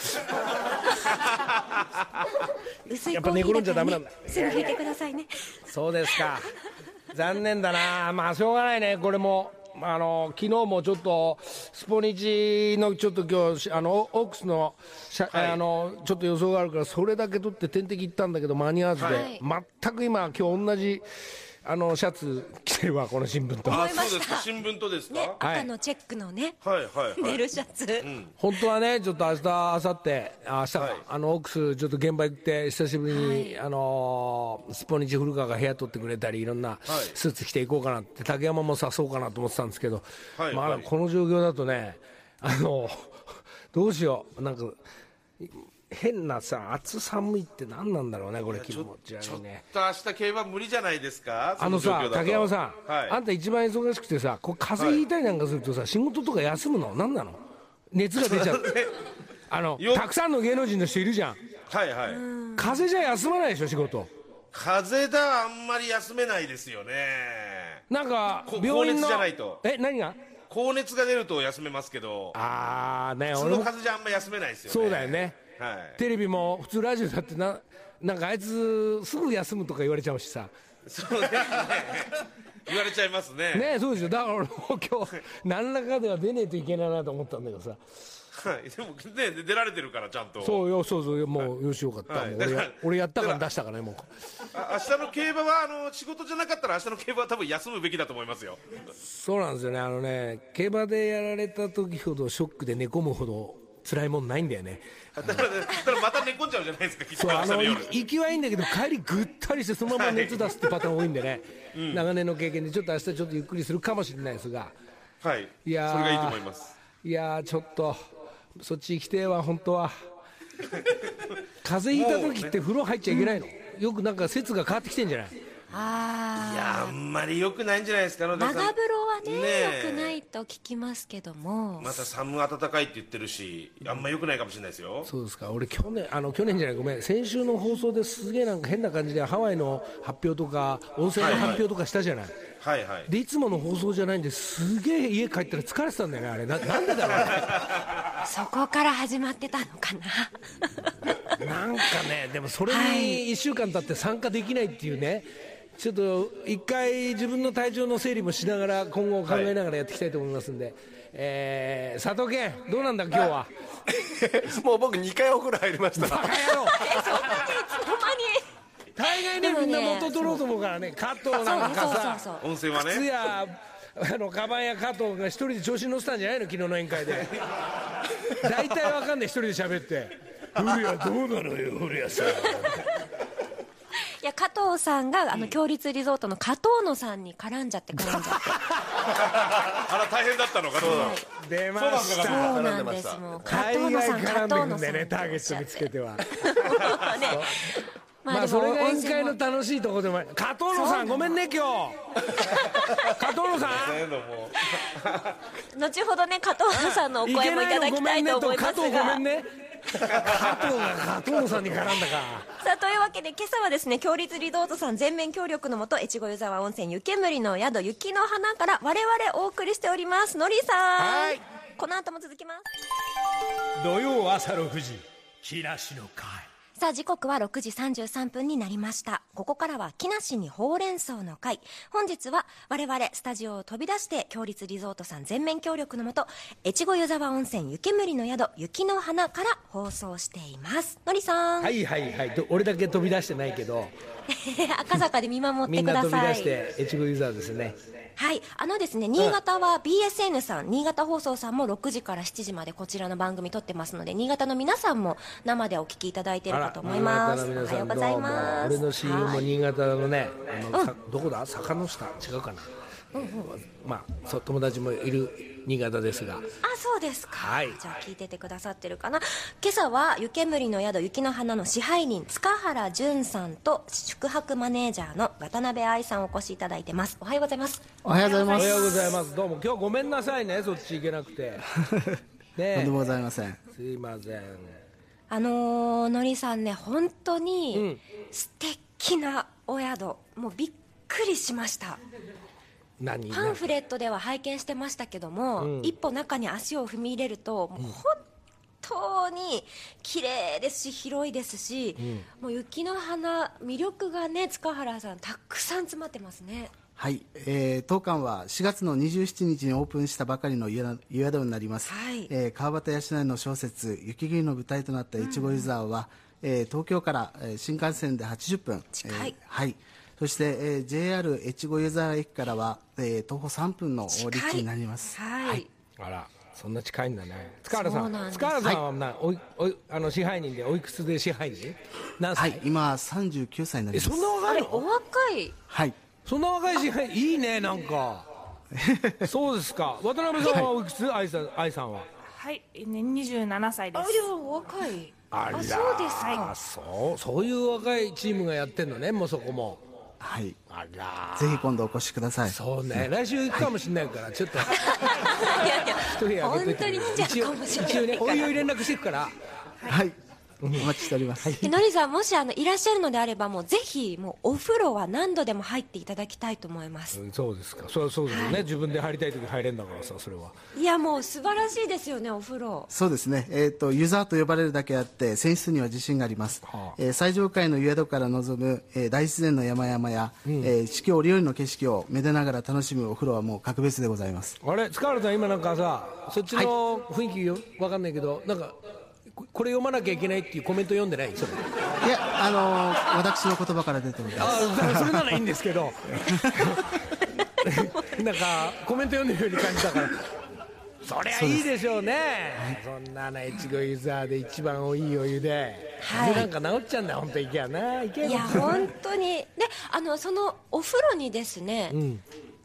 Speaker 1: やっぱ寝転んじゃダメなん
Speaker 3: ね
Speaker 1: だ、
Speaker 3: すぐ拭いてくださいね。
Speaker 1: そうですか残念だな。まあしょうがないね。これも。あの昨日もちょっとスポニチのちょっと今日あのオークスのしゃ、あのちょっと予想があるからそれだけ取って点滴行ったんだけど間に合わずで、
Speaker 3: はい。
Speaker 1: 全く今今日同じあのシャツ着てるわこの新聞と。
Speaker 4: あそうですか。新聞とですか、
Speaker 3: ね、
Speaker 1: はい。
Speaker 3: 赤のチェックのね、
Speaker 4: はいはいはい。
Speaker 3: ネルシャツ、
Speaker 1: 本当はねちょっと明日明後日あ明日か、
Speaker 4: はい。
Speaker 1: あのオークスちょっと現場行って久しぶりに、あのースポニチ古川が部屋取ってくれたりいろんなスーツ着ていこうかなって竹山も誘そうかなと思ってたんですけど、まあ
Speaker 4: はい。はい
Speaker 1: この状況だとねあのどうしよう。なんか変なさ暑寒いって何なんだろうねこれ気持ち悪
Speaker 4: ちょっ
Speaker 1: いね
Speaker 4: と明日競馬無理じゃないですか
Speaker 1: あのさ竹山さん、
Speaker 4: はい、
Speaker 1: あんた一番忙しくてさこう風邪ひいたりなんかするとさ、仕事とか休むの？何なの？熱が出ちゃってあの
Speaker 4: よ
Speaker 1: たくさんの芸能人の人いるじゃん。
Speaker 4: はいはい。
Speaker 1: 風邪じゃ休まないでしょ仕事。
Speaker 4: 風邪だあんまり休めないですよね。
Speaker 1: なんか
Speaker 4: こ
Speaker 1: 病院の
Speaker 4: 高熱じゃないと。
Speaker 1: え何が？
Speaker 4: 高熱が出ると休めますけど。
Speaker 1: ああね
Speaker 4: その
Speaker 1: 俺も
Speaker 4: 風邪じゃあんま休めないですよね。
Speaker 1: そうだよね。
Speaker 4: はい
Speaker 1: テレビも普通ラジオだってななんかあいつすぐ休むとか言われちゃうしさ。
Speaker 4: そうですね。言われちゃいますね。
Speaker 1: ねそうでしょ。だから俺も今日何らかでは出ねえといけないなと思ったんだけどさ。
Speaker 4: はい。でもね出られてるからちゃんと。
Speaker 1: そうよそうそうもうよしよかった、
Speaker 4: はい。だから
Speaker 1: 俺やったから出したからねもう。
Speaker 4: あ明日の競馬はあの仕事じゃなかったら明日の競馬は多分休むべきだと思いますよ。
Speaker 1: そうなんですよね。あのね競馬でやられた時ほどショックで寝込むほど辛いもんないんだよね。
Speaker 4: だからだからまた寝込んじゃうじゃないですかきっと
Speaker 1: そうあの行きはいいんだけど帰りぐったりしてそのまま熱出すってパターン多いんでね、長年の経験でちょっと明日ちょっとゆっくりするかもしれないですが
Speaker 4: はい。
Speaker 1: いやー
Speaker 4: それがいいと思います。
Speaker 1: いやーちょっとそっち行きてえわ本当は。風邪ひいた時って風呂入っちゃいけないの、よくなんか説が変わってきてんじゃない？
Speaker 3: あ
Speaker 4: いやあんまり良くないんじゃないですか
Speaker 3: 長風呂はね
Speaker 4: ねえ。
Speaker 3: 良くないと聞きますけども。
Speaker 4: また寒暖かいって言ってるしあんま良くないかもしれないですよ。
Speaker 1: そうですか。俺去年あの去年じゃないごめん先週の放送ですげえなんか変な感じでハワイの発表とか温泉の発表とかしたじゃない、
Speaker 4: はいはい。
Speaker 1: でいつもの放送じゃないんですげえ家帰ったら疲れてたんだよねあれ。ななんでだろうあ
Speaker 3: そこから始まってたのかな。
Speaker 1: れ なんかねでもそれに1週間経って参加できないっていうねちょっと一回自分の体調の整理もしながら今後考えながらやっていきたいと思いますんで、えー佐藤健どうなんだ今日は？
Speaker 8: もう僕2回お風呂入りました。
Speaker 1: バカ野郎。
Speaker 3: そんなにいつの間に。
Speaker 1: 大概ね
Speaker 3: でもね
Speaker 1: みんな元取ろうと思うからね加藤なんかさ
Speaker 3: そうそう
Speaker 4: 温泉はね。
Speaker 1: 靴やあのカバンや加藤が一人で調子に乗せたんじゃないの昨日の宴会で。大体わかんない一人で喋って「古谷どうなのよ古谷さん」
Speaker 3: いや加藤さんがあの強立リゾートの加藤野さんに絡んじゃって絡んじゃって。
Speaker 4: あら大変だったのかどうだ
Speaker 1: 出ました。
Speaker 3: そうなんですもう加藤
Speaker 1: 大
Speaker 3: 野さん加藤野さん。
Speaker 1: んでねターゲット見つけては。
Speaker 3: ね。
Speaker 1: まあ
Speaker 3: でも
Speaker 1: それが宴会の楽しいところでも加藤野さんごめんね今日。加藤野さん。
Speaker 3: 後ほどね加藤野さんのお
Speaker 1: い
Speaker 3: 声もいただきたいと思いますが。
Speaker 1: 藤ごめんね加藤が加藤野さんに絡んだか。
Speaker 3: さあというわけで今朝はですね強立リゾートさん全面協力のもと越後湯沢温泉湯煙の宿雪の花から我々お送りしております。のりさん。
Speaker 1: はい。
Speaker 3: この後も続きます。
Speaker 2: 土曜朝6時木梨の会
Speaker 3: さあ時刻は6時33分になりました。ここからは木梨にほうれん草の会。本日は我々スタジオを飛び出して強立リゾートさん全面協力のもと越後湯沢温泉湯煙の宿雪の花から放送しています。のりさん、
Speaker 1: はいはいはい。と俺だけ飛び出してないけど。
Speaker 3: 赤坂で見守っ
Speaker 1: みん
Speaker 3: てください。
Speaker 1: な飛び出して越後ユーザーですね
Speaker 3: はい、あのですね、新潟は BSN さん、新潟放送さんも6時から7時までこちらの番組撮ってますので、新潟の皆さんも生でお聞きいただいているかと思います。
Speaker 1: 新
Speaker 3: おはようございます。
Speaker 1: 俺の親友も
Speaker 3: はい。
Speaker 1: 新潟のね、あのさどこだ？坂の下？違うかな、まあそう友達もいる新潟ですが
Speaker 3: あ、そうですか。
Speaker 1: はい
Speaker 3: じゃあ聞いててくださってるかな。今朝は湯煙の宿雪の花の支配人塚原淳さんと宿泊マネージャーの渡辺愛さんお越しいただいてます。おはようございます。
Speaker 9: おはようございます。
Speaker 1: おはようございますどうも今日ごめんなさいねそっち行けなくて ね
Speaker 9: とんでもございません。
Speaker 1: すいません
Speaker 3: あのー、のりさんね、本当に素敵なお宿、もうびっくりしました。
Speaker 1: 何
Speaker 3: パンフレットでは拝見してましたけども、一歩中に足を踏み入れると、もう本当に綺麗ですし、広いですし、もう雪の花、魅力がね、塚原さん、たくさん詰まってますね。
Speaker 9: はい、えー当館は4月の27日にオープンしたばかりの湯宿になります、
Speaker 3: はい。
Speaker 9: えー川端康成の小説「雪国」の舞台となった越後湯沢は、えー東京から、えー新幹線で80分。
Speaker 3: 近い。
Speaker 9: えーはいそして、えー JR 越後湯沢駅からは、えー徒歩3分の立地になります。
Speaker 3: はい、
Speaker 1: あらそんな近いんだね。塚原さ
Speaker 3: んなん
Speaker 1: 塚原さんはな、おいおいあの支配人でおいくつで支配人？何歳、
Speaker 9: はい今39歳になります。
Speaker 1: えそんな若い
Speaker 3: お
Speaker 1: の
Speaker 3: 若い。
Speaker 9: はい。
Speaker 1: そんな若い支配いいねなんか。そうですか。渡辺さんはおいくつ？愛さん愛さんは？
Speaker 10: はい、ね、27歳です。
Speaker 3: ありゃ若い。
Speaker 1: あら。
Speaker 3: そうですか、
Speaker 1: あそうそういう若いチームがやってんのねもうそこも
Speaker 9: はい。
Speaker 1: あら
Speaker 9: ぜひ今度お越しください。
Speaker 1: そうね。来週行くかもしれないからちょっと。
Speaker 3: いやいや
Speaker 1: 一部屋開けといて。
Speaker 3: 本当に来ちゃうかもしれない
Speaker 1: 一応ねおいおい連絡していくから。
Speaker 9: はいお待ちしております、
Speaker 3: でのりさんもしあのいらっしゃるのであればもうぜひもうお風呂は何度でも入っていただきたいと思います、
Speaker 1: うんそうですか。それはそうですよね、自分で入りたい時入れんだからさそれは。い
Speaker 3: やもう素晴らしいですよねお風呂。
Speaker 9: そうですね、えー、とユーザーと呼ばれるだけあって泉質には自信があります、
Speaker 1: はあ。
Speaker 9: えー最上階の湯宿から望む、えー大自然の山々や、えー四季折々の景色をめでながら楽しむお風呂はもう格別でございます。
Speaker 1: あれ？塚原さん今なんかさそっちの雰囲気よわかんないけどなんかここれ読まなきゃいけないっていうコメント読んでない？それ。
Speaker 9: いやあのー私の言葉から出ております。
Speaker 1: あそれならいいんですけど。なんかコメント読んでるように感じたから。そりゃいいでしょうね。そんなの越後ユーザーで一番おいいお湯で、
Speaker 3: はい。
Speaker 1: でなんか治っちゃうんだよ本当行けやな行け
Speaker 3: いや本当に。であのそのお風呂にですね、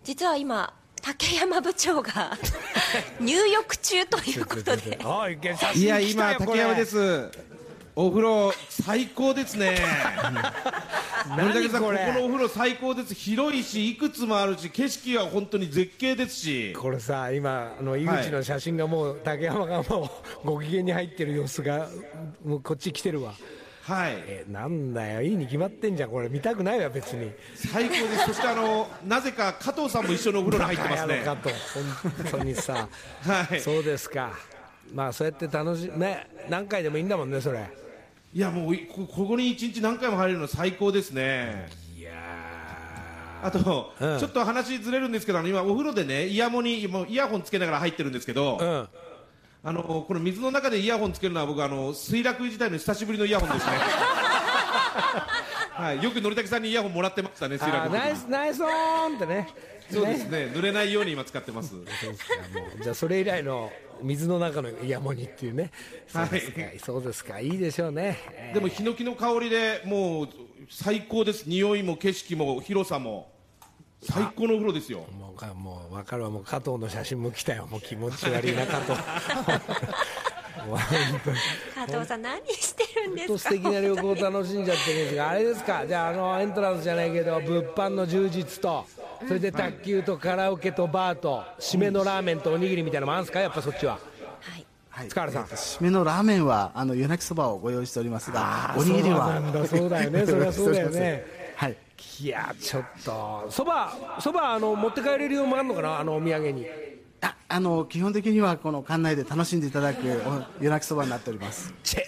Speaker 3: 実は今竹山部長が入浴中ということで。
Speaker 1: あいけ写
Speaker 4: いや今竹山です。お風呂最高ですね。森竹さんここのお風呂最高です。広いしいくつもあるし景色は本当に絶景ですし。
Speaker 1: これさ今あの井口の写真がもう竹山がもうご機嫌に入ってる様子がもうこっち来てるわ
Speaker 4: はい。
Speaker 1: えなんだよ。いいに決まってんじゃん。これ見たくないわ別に。
Speaker 4: 最高です。そしてあのなぜか加藤さんも一緒のお風呂に入ってますね。
Speaker 1: バカ野郎かと本当にさ。
Speaker 4: はい。
Speaker 1: そうですか。まあそうやって楽しね何回でもいいんだもんねそれ。
Speaker 4: いやもうこここに一日何回も入れるの最高ですね。
Speaker 1: いや
Speaker 4: あと、
Speaker 1: うん。
Speaker 4: ちょっと話ずれるんですけど今お風呂でねイヤモニもうイヤホンつけながら入ってるんですけど、
Speaker 1: うん
Speaker 4: あのこの水の中でイヤホンつけるのは僕あの水楽自体の久しぶりのイヤホンですね。はい。よくのりたけさんにイヤホンもらってましたね水楽の時
Speaker 1: あーナイスナイスオンってね。
Speaker 4: そうですね。濡れないように今使ってます。
Speaker 1: じゃあそれ以来の水の中のイヤモニっていうね。そうですか、そうですか。いいでしょうね。えー
Speaker 4: でもヒノキの香りでもう最高です。匂いも景色も広さも最高のお風呂ですよ。
Speaker 1: もうかもう分かるわ。もう加藤の写真も来たよ。もう気持ち悪いな加藤。
Speaker 3: 加藤さん何してるんですか？
Speaker 1: 素敵な旅行を楽しんじゃってるんですがあれですか？じゃああのエントランスじゃないけど物販の充実とそれで卓球とカラオケとバーと締めのラーメンとおにぎりみたいなのもあるんですか？やっぱそっちは。
Speaker 3: はい。
Speaker 9: はい
Speaker 1: 塚原さん。
Speaker 9: えーと締めのラーメンはあの夜泣きそばをご用意しておりますがおにぎりは
Speaker 1: そうなんだ。そうだよね。そりゃそうだよね。
Speaker 9: はい
Speaker 1: いやちょっとそばそばあの持って帰れるようもあるのかなあのお土産に。
Speaker 9: ああの基本的にはこの館内で楽しんでいただくお夜泣きそばになっております。
Speaker 1: チェ。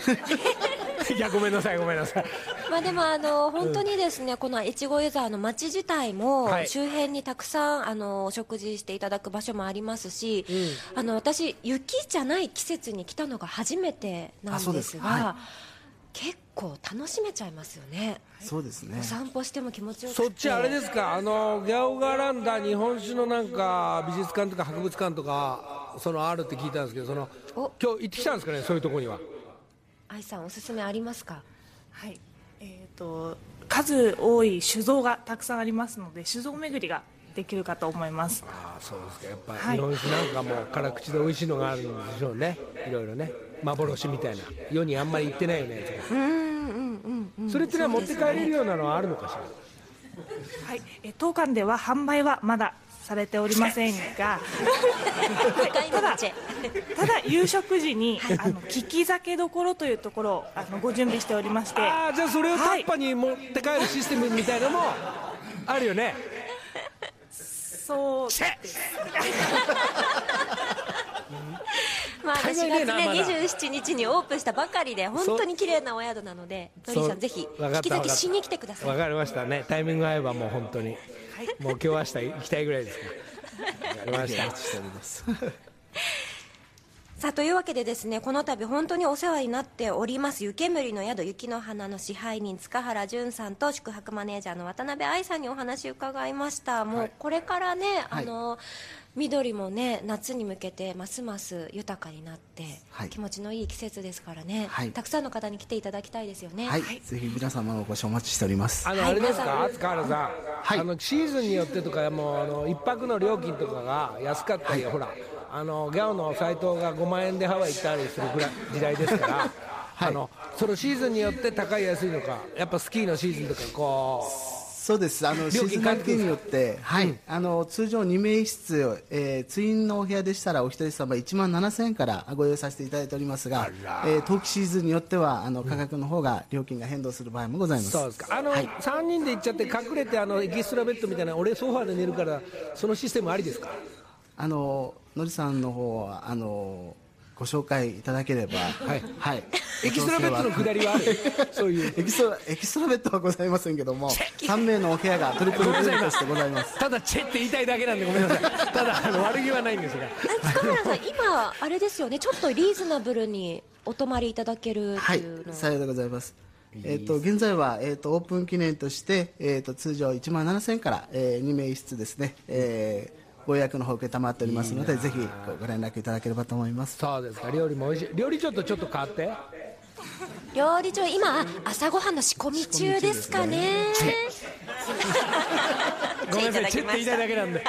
Speaker 1: いやごめんなさいごめんなさい。
Speaker 3: まあでもあの本当にですね、この越後湯沢の町自体も
Speaker 1: はい。
Speaker 3: 周辺にたくさんあのお食事していただく場所もありますし、あの私雪じゃない季節に来たのが初めてなん
Speaker 9: あそう
Speaker 3: で
Speaker 9: す。すは
Speaker 3: 結構楽しめちゃいますよね。
Speaker 9: そうですね
Speaker 3: お散歩しても気持ちよくて。
Speaker 1: そっちあれですか？あのギャオガランダ日本酒のなんか美術館とか博物館とかそのあるって聞いたんですけどその
Speaker 3: お
Speaker 1: 今日行ってきたんですかね？そういうところには
Speaker 3: 愛さんおすすめありますか？
Speaker 10: はい。えっ、と数多い酒造がたくさんありますので酒造巡りができるかと思います。
Speaker 1: ああそうですか。やっぱ
Speaker 10: はい。
Speaker 1: 日本酒なんかも辛口で美味しいのがあるんでしょうね。いろいろね。幻みたいな。世にあんまり行ってないようなやつが。
Speaker 3: うんうんうんうん。
Speaker 1: それってのは持って帰れるようなのはあるのかしら？
Speaker 10: はい。え当館では販売はまだされておりませんが、ただただ夕食時にあの利き酒どころというところをあのご準備しておりまして、
Speaker 1: ああじゃあそれをタッパに持って帰るシステムみたいなのもあるよね
Speaker 10: そうです。
Speaker 3: まあ、4
Speaker 1: 大
Speaker 3: 月ね
Speaker 1: 概ねなまだ。
Speaker 3: 27日にオープンしたばかりで本当に綺麗なお宿なのでのりさんぜひ引き続きしに来てください。
Speaker 1: わかりました。ねタイミング合えばもう本当に、もう今日明日行きたいぐらいですかわかりました
Speaker 3: さあというわけでですねこの度本当にお世話になっております湯煙の宿雪の花の支配人塚原淳さんと宿泊マネージャーの渡辺愛さんにお話伺いました。もうこれからね、あの緑もね夏に向けてますます豊かになって、
Speaker 9: はい。
Speaker 3: 気持ちのいい季節ですからね、
Speaker 9: はい。
Speaker 3: たくさんの方に来ていただきたいですよね。
Speaker 9: はい、ぜひ皆様のお越しお待ちしております。
Speaker 1: あの、
Speaker 3: はい
Speaker 1: あれですか、
Speaker 3: ん
Speaker 1: 塚原さん、あのシーズンによってとか、もうあの一泊の料金とかが安かったり、ほら、あのギャオの斎藤が5万円でハワイ行ったりするぐらい時代ですから、あのそのシーズンによって高い、安いのか、やっぱスキーのシーズンとか、こ
Speaker 9: そうです。あのシーズン関係によって、はい。あの通常2名室、えー、ツインのお部屋でしたらお一人様1万7000円からご用意させていただいておりますが、えー、冬季シーズンによってはあの価格の方が料金が変動する場合もございます、
Speaker 1: そうですか、あの、
Speaker 9: はい。
Speaker 1: 3人で行っちゃって、隠れてあのエキストラベッドみたいな、俺、ソファーで寝るから、そのシステムありですか、
Speaker 9: あののりさんの方はあのご紹介いただければ、
Speaker 1: はい。
Speaker 9: はい、
Speaker 1: エキストラベッドの下りはある、そういう。
Speaker 9: エキストラエキストラベッドはございませんけども3名のお部屋がトリプルベッドとしてございます。
Speaker 1: ただチェって言いたいだけなんでごめんなさい。ただあの悪気はないんですが。
Speaker 3: あ塚原さん今あれですよね。ちょっとリーズナブルにお泊まりいただける
Speaker 9: はい。さようでございます。えっと現在は、えっとオープン記念として、えっと通常1万7000円から、えー、2名室ですね、えーご予約の方承っておりますのでぜひごご連絡いただければと思います。
Speaker 1: そうですか。料理も美味しい。料理ちょっとちょっと変わって。
Speaker 3: 料理長今朝ごはんの仕込み中ですかね。
Speaker 1: ごめんなさい。チ
Speaker 3: チェ
Speaker 1: ェって言いた。いだけなんで。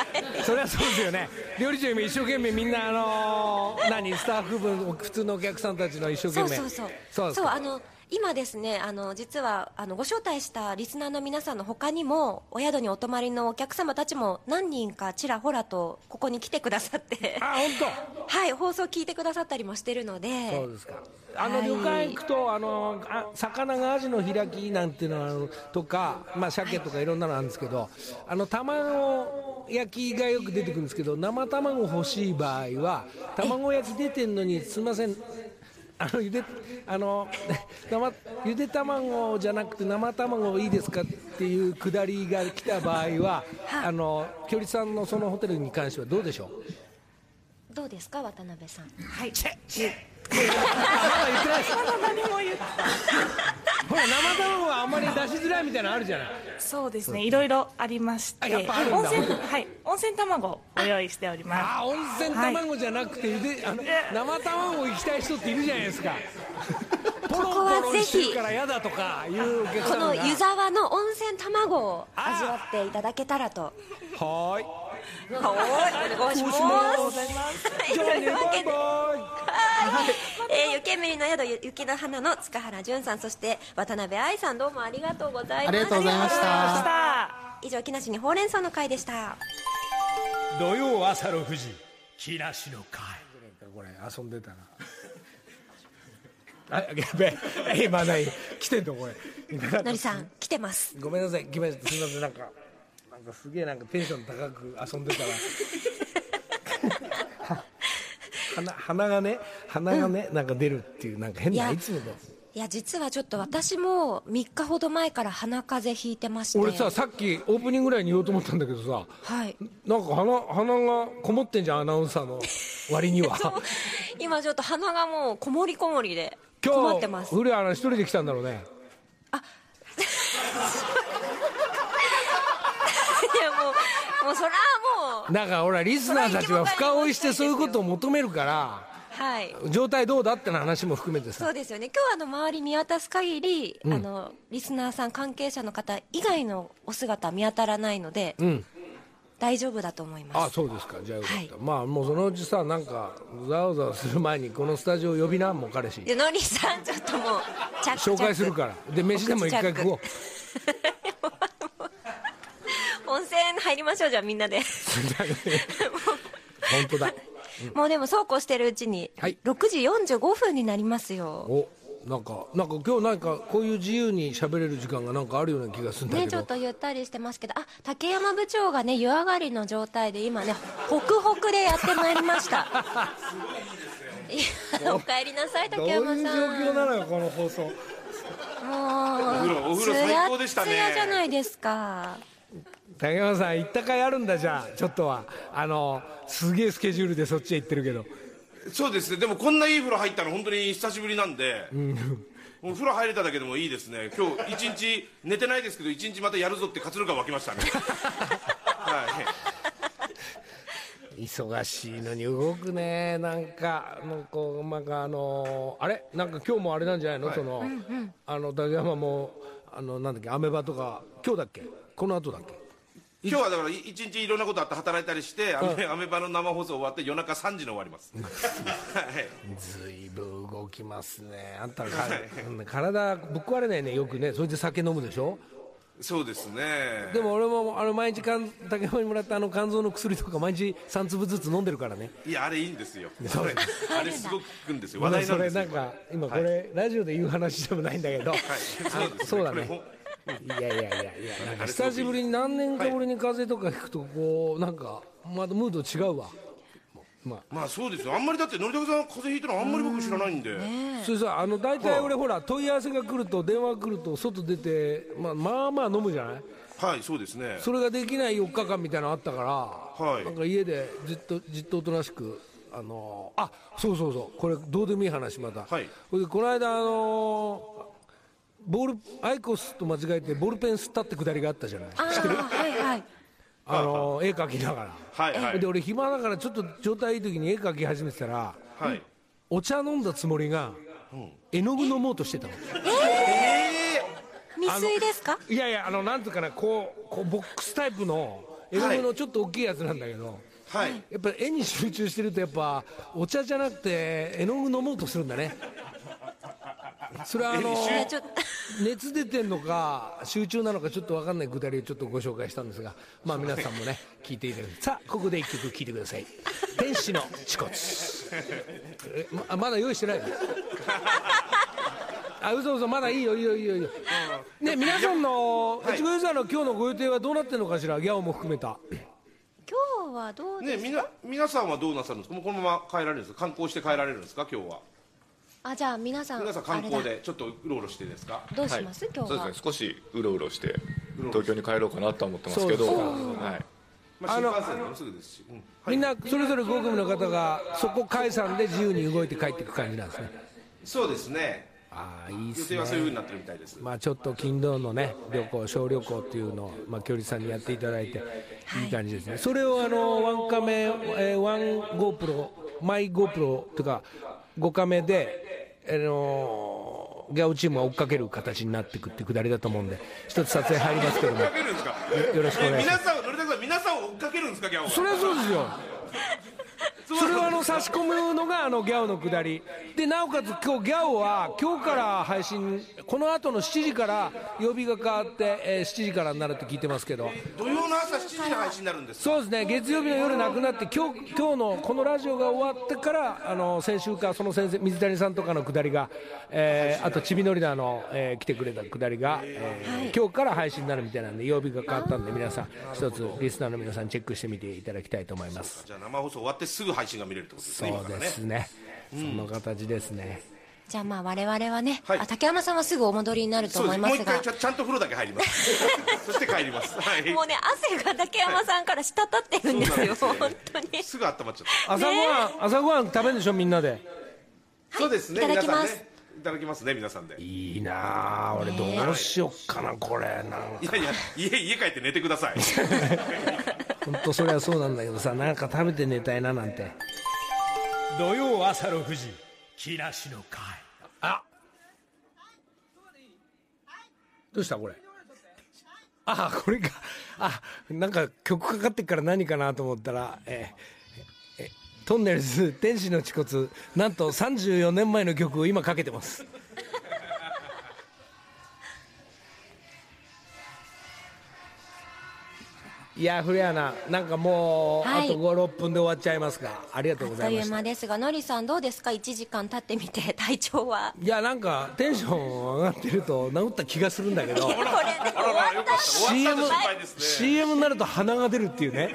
Speaker 1: それはそうですよね。料理長今一生懸命みんなあのー何スタッフ分普通のお客さんたちの一生懸命。
Speaker 3: そうそうそう。
Speaker 1: そうですか
Speaker 3: あの今ですねあの実はあのご招待したリスナーの皆さんの他にもお宿にお泊まりのお客様たちも何人かちらほらとここに来てくださって。
Speaker 1: あ本
Speaker 3: はい放送聞いてくださったりもしてるので。
Speaker 1: 当そうですか。あの
Speaker 3: はい。
Speaker 1: 旅館行くとあのあ魚がアジの開きなんていうのとかまあ鮭とかいろんなのあるんですけどあの卵焼きがよく出てくるんですけど生卵欲しい場合は卵焼き出てんのにすみませんあのゆであの生ゆで卵じゃなくて生卵いいですかっていうくだりが来た場合はあのきょりさんのそのホテルに関してはどうでしょう？
Speaker 3: どうですか渡辺さん。
Speaker 10: はい。
Speaker 1: まだ言ってないです。
Speaker 10: まだ何も言って
Speaker 1: ほら生卵はあんまり出しづらいみたいなのあるじゃない。
Speaker 10: そうですね。いろいろありまして。温泉はい。温泉卵をご用意しております。
Speaker 1: あ温泉卵じゃなくて、ゆであの生卵行きたい人っているじゃないですか。
Speaker 3: ここはぜひこの湯沢の温泉卵を味わっていただけたらと。
Speaker 1: はーい
Speaker 3: はい。お願いします
Speaker 1: じゃあねバイバ
Speaker 3: えー、湯煙の宿ゆ雪の花の塚原淳さんそして渡辺愛さんどうもありがとうございました
Speaker 9: ありがとうございました
Speaker 3: 以上木梨にほうれん草の会でした
Speaker 2: 土曜朝6時木梨の会。
Speaker 1: イこれ遊んでたなあやべえ。今何来てんのこれ。
Speaker 3: のりさん来てます。
Speaker 1: ごめんなさい。来ましたすみません。なんかなんかすげえなんかテンション高く遊んでたら。は 鼻鼻がね鼻がね、なんか出るっていうなんか変ないつもの。
Speaker 3: いや実はちょっと私も3日ほど前から鼻風邪ひいてまして。
Speaker 1: 俺ささっきオープニングぐらいに言おうと思ったんだけどさ
Speaker 3: はい。
Speaker 1: なんか鼻鼻がこもってんじゃんアナウンサーの 割には。
Speaker 3: 今ちょっと鼻がもうこもりこもりで困
Speaker 1: 今日
Speaker 3: ってます。
Speaker 1: 古谷アナ一人で来たんだろうね
Speaker 3: いやもうそれはもう。
Speaker 1: だからほらリスナーたちは深追いしてそういうことを求めるから
Speaker 3: はい。
Speaker 1: 状態どうだっての話も含めてさ。
Speaker 3: そうですよね。今日あの周り見渡す限り、あのリスナーさん関係者の方以外のお姿見当たらないので、
Speaker 1: うん。
Speaker 3: 大丈夫だと思います。
Speaker 1: あそうですか。じゃあよかった、
Speaker 3: はい。
Speaker 1: まあもうそのうちさなんかざわざわする前にこのスタジオ呼びなもう彼氏。
Speaker 3: でのりさんちょっともう
Speaker 1: 紹介するからで飯でも一回食おう
Speaker 3: 温泉入りましょうじゃあみんなで。
Speaker 1: 本当だ。
Speaker 3: もうでもそうこうしてるうちに、
Speaker 1: はい。
Speaker 3: 6時45分になりますよ。
Speaker 1: おなんかなんか今日なんかこういう自由に喋れる時間がなんかあるような気がするんだけど、
Speaker 3: ねちょっとゆったりしてますけど。あ竹山部長がね湯上がりの状態で今ねホクホクでやってまいりました。いやお帰りなさい
Speaker 1: どういう状
Speaker 3: 竹山さん
Speaker 1: 況なのよこの放送。
Speaker 3: もう
Speaker 6: 風呂お風呂最高でしたね。
Speaker 3: ツヤじゃないですか
Speaker 1: 竹山さん行ったかいあるんだじゃあちょっとは。あのすげえスケジュールでそっちへ行ってるけど。
Speaker 4: そうですね。でもこんないい風呂入ったの本当に久しぶりなんで、もう風呂入れただけでもいいですね。今日一日寝てないですけど一日またやるぞって活力が湧きましたね。はい。
Speaker 1: 忙しいのに動くね。なんかもうこうなんかあのーあれ？なんか今日もあれなんじゃないの、その、あの竹山もあのなんだっけ？アメバとか今日だっけ？この後だっけ？
Speaker 4: 今日はだから一日いろんなことあって働いたりしてアメアメバの生放送終わって夜中3時に終わります。はい。
Speaker 1: ずいぶん動きますね。あんた体ぶっ壊れないね。よくね。それで酒飲むでしょ？
Speaker 4: そうですね。
Speaker 1: でも俺もあの毎日かん竹山にもらったあの肝臓の薬とか毎日3粒ずつ飲んでるからね。
Speaker 4: いやあれいいんですよ。
Speaker 1: それ
Speaker 4: あれすごく効くんですよ。話題なんですよ。
Speaker 1: それなんか今これ、ラジオで言う話でもないんだけど、
Speaker 4: はい。
Speaker 1: あ
Speaker 4: そうですね。
Speaker 1: そうだねいやいやいやいや。なんか久しぶりに何年かぶりに風邪とかひくとこうなんかまだムード違うわ。まあ。
Speaker 4: まあ。そうですよ。あんまりだってのりたけさん風邪ひいたのあんまり僕知らないんで、
Speaker 1: それさあの大体俺ほら問い合わせが来ると電話来ると外出て、まあ、まあまあ飲むじゃない？
Speaker 4: はいそうですね。
Speaker 1: それができない4日間みたいなのあったから、
Speaker 4: はい。
Speaker 1: なんか家でじっとじっとおとなしくあのあそうそうそう。これどうでもいい話また、
Speaker 4: はい。
Speaker 1: これでこの間あのボールアイコスと間違えてボールペン吸ったってくだりがあったじゃない。
Speaker 3: ああはいはい。
Speaker 1: あの絵描きながら、
Speaker 4: はいはい。
Speaker 1: で俺暇だからちょっと状態いい時に絵描き始めてたら
Speaker 4: はい。
Speaker 1: お茶飲んだつもりが、絵の具飲もうとしてたの。
Speaker 3: 未遂ですか？
Speaker 1: いやいやあのなんていうかなこうこうボックスタイプの絵の具のちょっと大きいやつなんだけど、
Speaker 4: はい。
Speaker 1: やっぱり絵に集中してるとやっぱお茶じゃなくて絵の具飲もうとするんだねそれはあの熱出てんのか集中。なのかちょっと。分かんないくだりをちょっとご紹介したんですがまあ皆さんもね聞いていただいて。さあここで一曲聴いてください「天使の恥骨」えままだ用意してないの？あ嘘嘘まだいいよいいよいいよいいよ。ね皆さんの越後ユーザーの今日のご予定はどうなってるのかしら？ギャオも含めた。
Speaker 3: 今日はどうですか、
Speaker 4: ねみな皆さんはどうなさるんですか？もうこのまま帰られるんですか？観光して帰られるんですか？今日は
Speaker 3: あじゃあ皆さん
Speaker 4: 皆さん観光でちょっとうろうろしてですか？
Speaker 3: だどうします、今日は。
Speaker 6: そうですね。少しうろうろして東京に帰ろうかなとは思ってますけど。
Speaker 1: そう
Speaker 6: はい。
Speaker 4: まあ、新幹線でもすぐですし、うん。
Speaker 1: みんなそれぞれ5組の方がそこ解散で自由に動いて帰っていく感じなんですね。
Speaker 4: そうですね。
Speaker 1: ああいいっす
Speaker 4: 予定はそういうふうに
Speaker 1: ね
Speaker 4: なってるみたいです、
Speaker 1: まあちょっと金土のね旅行小旅行っていうのをまあ距離さんにやっていただいてい。い感じですね、それをあのワンカメ、えーワン GoPro マイ GoPro というか5カメであのギャオチームが追っかける形になっていくっていうくだりだと思うんで一つ撮影入りますけども。
Speaker 4: 追っかけるんですか？
Speaker 1: よろしくお願いします。
Speaker 4: え皆さんのりたけさん皆さんを追っかけるんですか？ギャオは。
Speaker 1: それはそうですよそれはあの差し込むのがあのギャオのくだり。でなおかつ今日ギャオは今日から配信この後の7時から曜日が変わって、えー7時からになるって聞いてますけど。
Speaker 4: 土曜の朝7時に配信になるんですか？
Speaker 1: そうですね。月曜日の夜なくなって今日今日のこのラジオが終わってからあの先週かその先生水谷さんとかのくだりが、えーあとちびのりだの、えー来てくれたくだりが、えー今日から配信になるみたいなんで曜日が変わったんで皆さん一つリスナーの皆さんチェックしてみていただきたいと思います。
Speaker 4: じゃあ生放送終わってすぐ配信が見れるってことですね
Speaker 1: そうですね。その形ですね、
Speaker 3: じゃあまあ我々はね、
Speaker 4: はい。
Speaker 3: あ竹山さんはすぐお戻りになると
Speaker 4: そうですもう一
Speaker 3: 思いますが
Speaker 4: 回ちゃちゃんと風呂だけ入ります。そして帰ります。はい。
Speaker 3: もうね汗が竹山さんから滴ってるんですよ、
Speaker 4: そうなん
Speaker 3: 本当に。
Speaker 4: すぐ温まっちゃった。
Speaker 1: 朝ごはん、朝ごはん食べるんでしょみんなで。
Speaker 4: そうですね。
Speaker 3: いただきます。
Speaker 4: 皆さんねいただきますね皆さんで。い
Speaker 1: いいなあ俺どうしよっかなこれなんか。
Speaker 4: やいや家家帰って寝てください。
Speaker 1: 本当それはそうなんだけどさなんか食べて寝たいななんて。
Speaker 2: 土曜朝6時木梨の会。
Speaker 1: あ。どうしたこれ？あこれか。あなんか曲かかってっから何かなと思ったらえーえトンネルズ天使の恥骨なんと34年前の曲を今かけてます。いや古谷ななんかもう、
Speaker 3: はい。
Speaker 1: あと56分で終わっちゃいますがありがとうご
Speaker 3: あっという
Speaker 1: ざいました
Speaker 3: 間ですがのりさんどうですか？1時間経ってみて 体調は？い
Speaker 1: やなんかテンション上がってると治った気がするんだけど
Speaker 3: これで終わった
Speaker 1: CM, CM になると鼻が出るっていうね。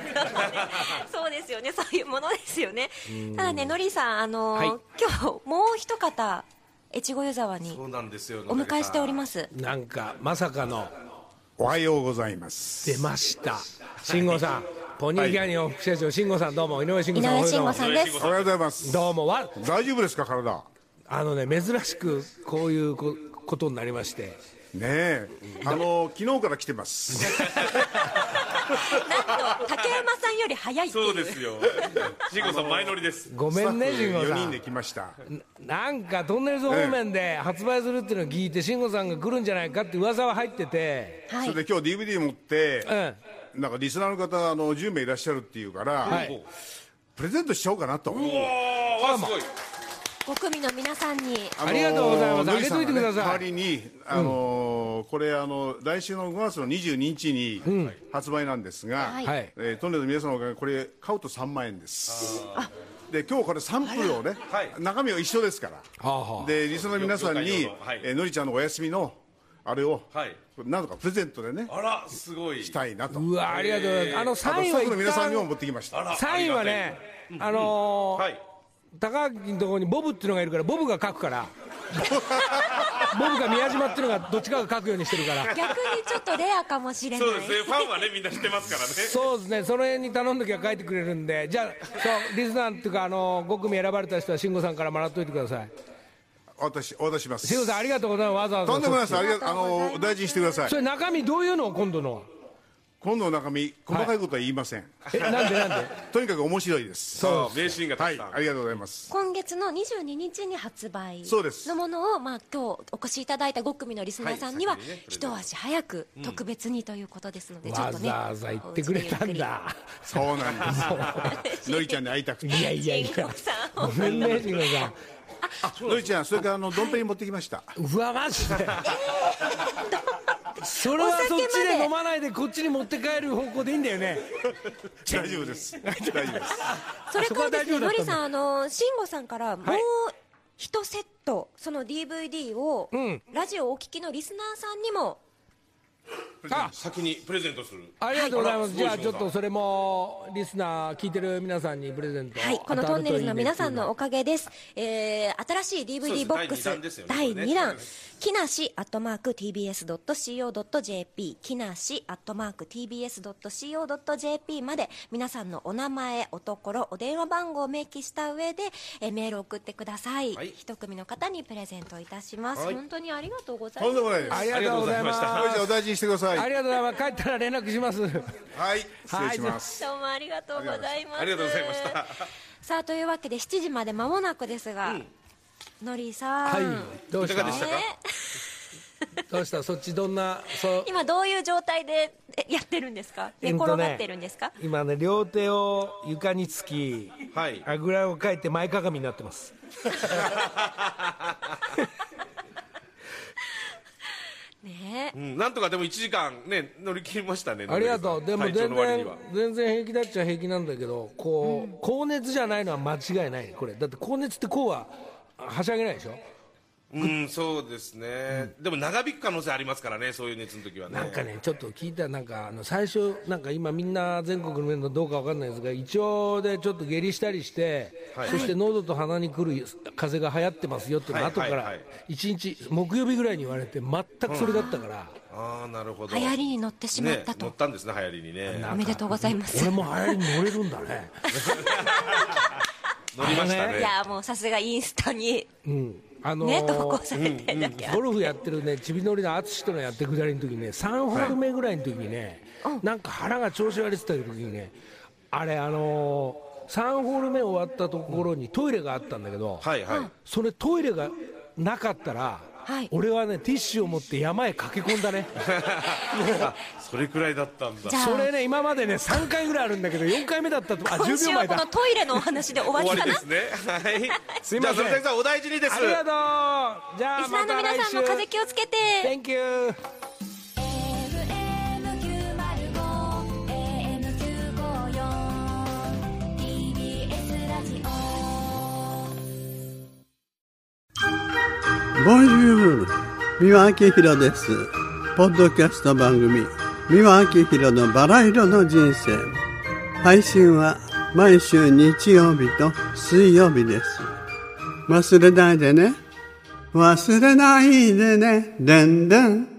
Speaker 3: そうですよね。そういうものですよね。ただねのりさんあの、
Speaker 1: はい。
Speaker 3: 今日もう一方越後湯沢に
Speaker 4: そうなんですよ
Speaker 3: お迎えしておりますす。
Speaker 1: なんかまさかの
Speaker 11: おはようございます。
Speaker 1: 出ました。慎吾さん。ポニーキャニオン副社長慎吾さんどうも。井上慎吾さん
Speaker 3: 井上慎吾さんです。
Speaker 11: おはようございます。
Speaker 1: どうも。わ
Speaker 11: 大丈夫ですか体？
Speaker 1: あのね珍しくこういうこことになりまして。
Speaker 11: ねえ。あの昨日から来てます
Speaker 3: と竹山さんより早いっていう。
Speaker 4: そうですよ。慎吾さん前乗りです。
Speaker 1: ごめんね慎吾
Speaker 11: 4
Speaker 1: さん
Speaker 11: 人で来ました。
Speaker 1: なんかトンネルズ方面で発売するっていうのを聞いて慎吾さんが来るんじゃないかって噂は入ってて。
Speaker 3: はい。
Speaker 11: それで今日 DVD 持って
Speaker 1: うん。
Speaker 11: なんかリスナーの方あの10名いらっしゃるっていうから、
Speaker 1: はい。
Speaker 11: プレゼントしちゃおうかなと。
Speaker 4: ああすごい
Speaker 3: 5組の皆さんに。
Speaker 1: ありがとうございます。あげといてください。
Speaker 11: 代わりに、あのーこれあの来週の5月の22日に発売なんですが、
Speaker 3: はい。
Speaker 1: はい。
Speaker 11: えートンネルズの皆さんのおかげでこれ買うと3万円です。で今日これサンプルをね、
Speaker 4: はい。
Speaker 11: 中身は一緒ですから、
Speaker 1: はあはあ。
Speaker 11: でリスナーの皆さんに、えーのりちゃんのお休みのあれを、
Speaker 4: はい。
Speaker 11: なんとかプレゼントでね
Speaker 4: あらすごい。
Speaker 11: したいなと。
Speaker 1: うわありがとうございます。あの
Speaker 11: あと
Speaker 1: サインは
Speaker 11: スタッフの皆さんにも
Speaker 1: 一
Speaker 11: 持ってきました。
Speaker 4: ら
Speaker 1: サインはねあのー
Speaker 4: はい
Speaker 1: 高木のところにボブっていうのがいるからボブが書くから。ボブが宮島っていうのがどっちかが書くようにしてるから。
Speaker 3: 逆にちょっとレアかもしれない。
Speaker 4: そうですねファンはねみんな知ってますからね。
Speaker 1: そうですねその辺に頼んどきゃ書いてくれるんで。じゃあそうリスナーっていうかあの5組選ばれた人は慎吾さんからもらっといてください。
Speaker 11: 私お渡しします。
Speaker 1: 慎吾さんありがとうございます。わざわざ
Speaker 11: とんでもないです。
Speaker 1: そ
Speaker 11: ありがあの大事にしてください。
Speaker 1: それ中身どういうの今度のは？
Speaker 11: 今度の中身細かいことは言いません、
Speaker 1: えなんでなんで？
Speaker 11: とにかく面白いです。
Speaker 4: そう名シーンがた
Speaker 11: はい
Speaker 4: くさん。
Speaker 11: ありがとうございます。
Speaker 3: 今月の22日に発売
Speaker 11: そうです。
Speaker 3: のものを、まあ、今日お越しいただいた5組のリスナーさんには、
Speaker 4: はい。先にね
Speaker 3: 一足早く特別にということですので、ちょっ
Speaker 1: わ
Speaker 3: とね
Speaker 1: ざわざ言ってくれたんだ。
Speaker 11: そうなんです。のりちゃんに会いたくて。
Speaker 1: いやいやいや。ごめんね慎吾さん
Speaker 11: のりちゃんそれからあのドンペリ持ってきました。
Speaker 1: うわマジで。それはそっちで飲まないでこっちに持って帰る方向でいいんだよね。
Speaker 11: 大丈夫です。大丈夫です。
Speaker 3: それからですねのりさんあの慎吾さんからもう
Speaker 1: はい
Speaker 3: 一セットその DVD を、
Speaker 1: うん。
Speaker 3: ラジオをお聞きのリスナーさんにも
Speaker 1: あ
Speaker 4: 先にプレゼントする。
Speaker 1: ありがとうございます、
Speaker 4: はい。
Speaker 1: じゃあちょっとそれもリスナー聞いてる皆さんにプレゼント
Speaker 3: はい、このトンネルズの皆さんのおかげです。えー、新しい DVD
Speaker 4: す。
Speaker 3: ボックス
Speaker 4: 第二弾ですよね
Speaker 3: 第
Speaker 4: これね。
Speaker 3: 2弾、木梨アットマーク TBS.CO.JP、木梨アットマーク TBS.CO.JP まで皆さんのお名前、おところ、お電話番号を明記した上で、えーメールを送ってください。
Speaker 4: はい。
Speaker 3: 一組の方にプレゼントいたします。
Speaker 4: はい。
Speaker 3: 本当にありがとうござい
Speaker 11: と
Speaker 3: ます。
Speaker 11: んでもないです。
Speaker 1: ありがとうございます。
Speaker 4: あ
Speaker 11: のりちゃんお大事にしてください。
Speaker 1: ありがとうございます。帰ったら連絡します。
Speaker 11: はい。失礼します。
Speaker 3: どうもありがとうございます。
Speaker 4: ありがとうございました。
Speaker 3: さあ、というわけで7時まで間もなくですが、のりさん。
Speaker 1: はい。どうした？
Speaker 4: でしたか？
Speaker 3: ね
Speaker 1: どうした？そっちどんな？
Speaker 3: 今どういう状態でえやってるんですか？寝
Speaker 1: うんとね
Speaker 3: 転がってるんですか、
Speaker 1: 今ね両手を床につき
Speaker 4: はい。
Speaker 1: あぐらをかいて前かがみになってます
Speaker 3: ね。え
Speaker 4: うんなんとかでも1時間ね乗り切りましたね
Speaker 1: ありがとう。でも全然全然平気だっちゃ平気なんだけどこう、高熱じゃないのは間違いないこれ。だって高熱ってこうははしゃげないでしょ？
Speaker 4: うんそうですね。でも長引く可能性ありますからねそういう熱の時はね。
Speaker 1: なんかねちょっと聞いたらなんかあの最初なんか今みんな全国の面のどうかわかんないですが胃腸でちょっと下痢したりして、
Speaker 4: はい。
Speaker 1: そして喉と鼻に来る風邪が流行ってますよっていうの
Speaker 4: はい
Speaker 1: 後から
Speaker 4: はい。はい。
Speaker 1: 1日木曜日ぐらいに言われて全くそれだったから、
Speaker 4: ああなるほど。
Speaker 3: 流行りに乗ってしまったと、
Speaker 4: ね乗ったんですね流行りにね。
Speaker 3: おめでとうございます。
Speaker 1: 俺も流行りに乗れるんだね。
Speaker 4: 乗りましたね。
Speaker 3: いやもうさすがインスタに。
Speaker 1: うんあのー
Speaker 3: ね投稿されてるだけある
Speaker 1: ゴルフやってるねちびのりの淳とのやってくだりの時にね3ホール目ぐらいの時にね、なんか腹が調子悪いって言った時にねあれあのー、3ホール目終わったところにトイレがあったんだけど、
Speaker 4: はいはい。
Speaker 1: それトイレがなかったら、
Speaker 3: はい。
Speaker 1: 俺はねティッシュを持って山へ駆け込んだね。
Speaker 4: あ それくらいだったんだ。
Speaker 1: それね今までね3回ぐらいあるんだけど4回目だったとあ10
Speaker 3: 今週は
Speaker 1: 秒前だ。
Speaker 3: このトイレのお話で終わりかな。
Speaker 4: 終わりですね。はい。
Speaker 1: すいません。
Speaker 4: じゃあそれさんお大事にです。
Speaker 1: ありがとう。じゃあ
Speaker 3: リスナーの皆さんも風気をつけて。
Speaker 1: Thank you
Speaker 12: ボンジュール三輪明宏です。ポッドキャスト番組。三輪明宏のバラ色の人生。配信は毎週日曜日と水曜日です。忘れないでね。忘れないでね。でんでん。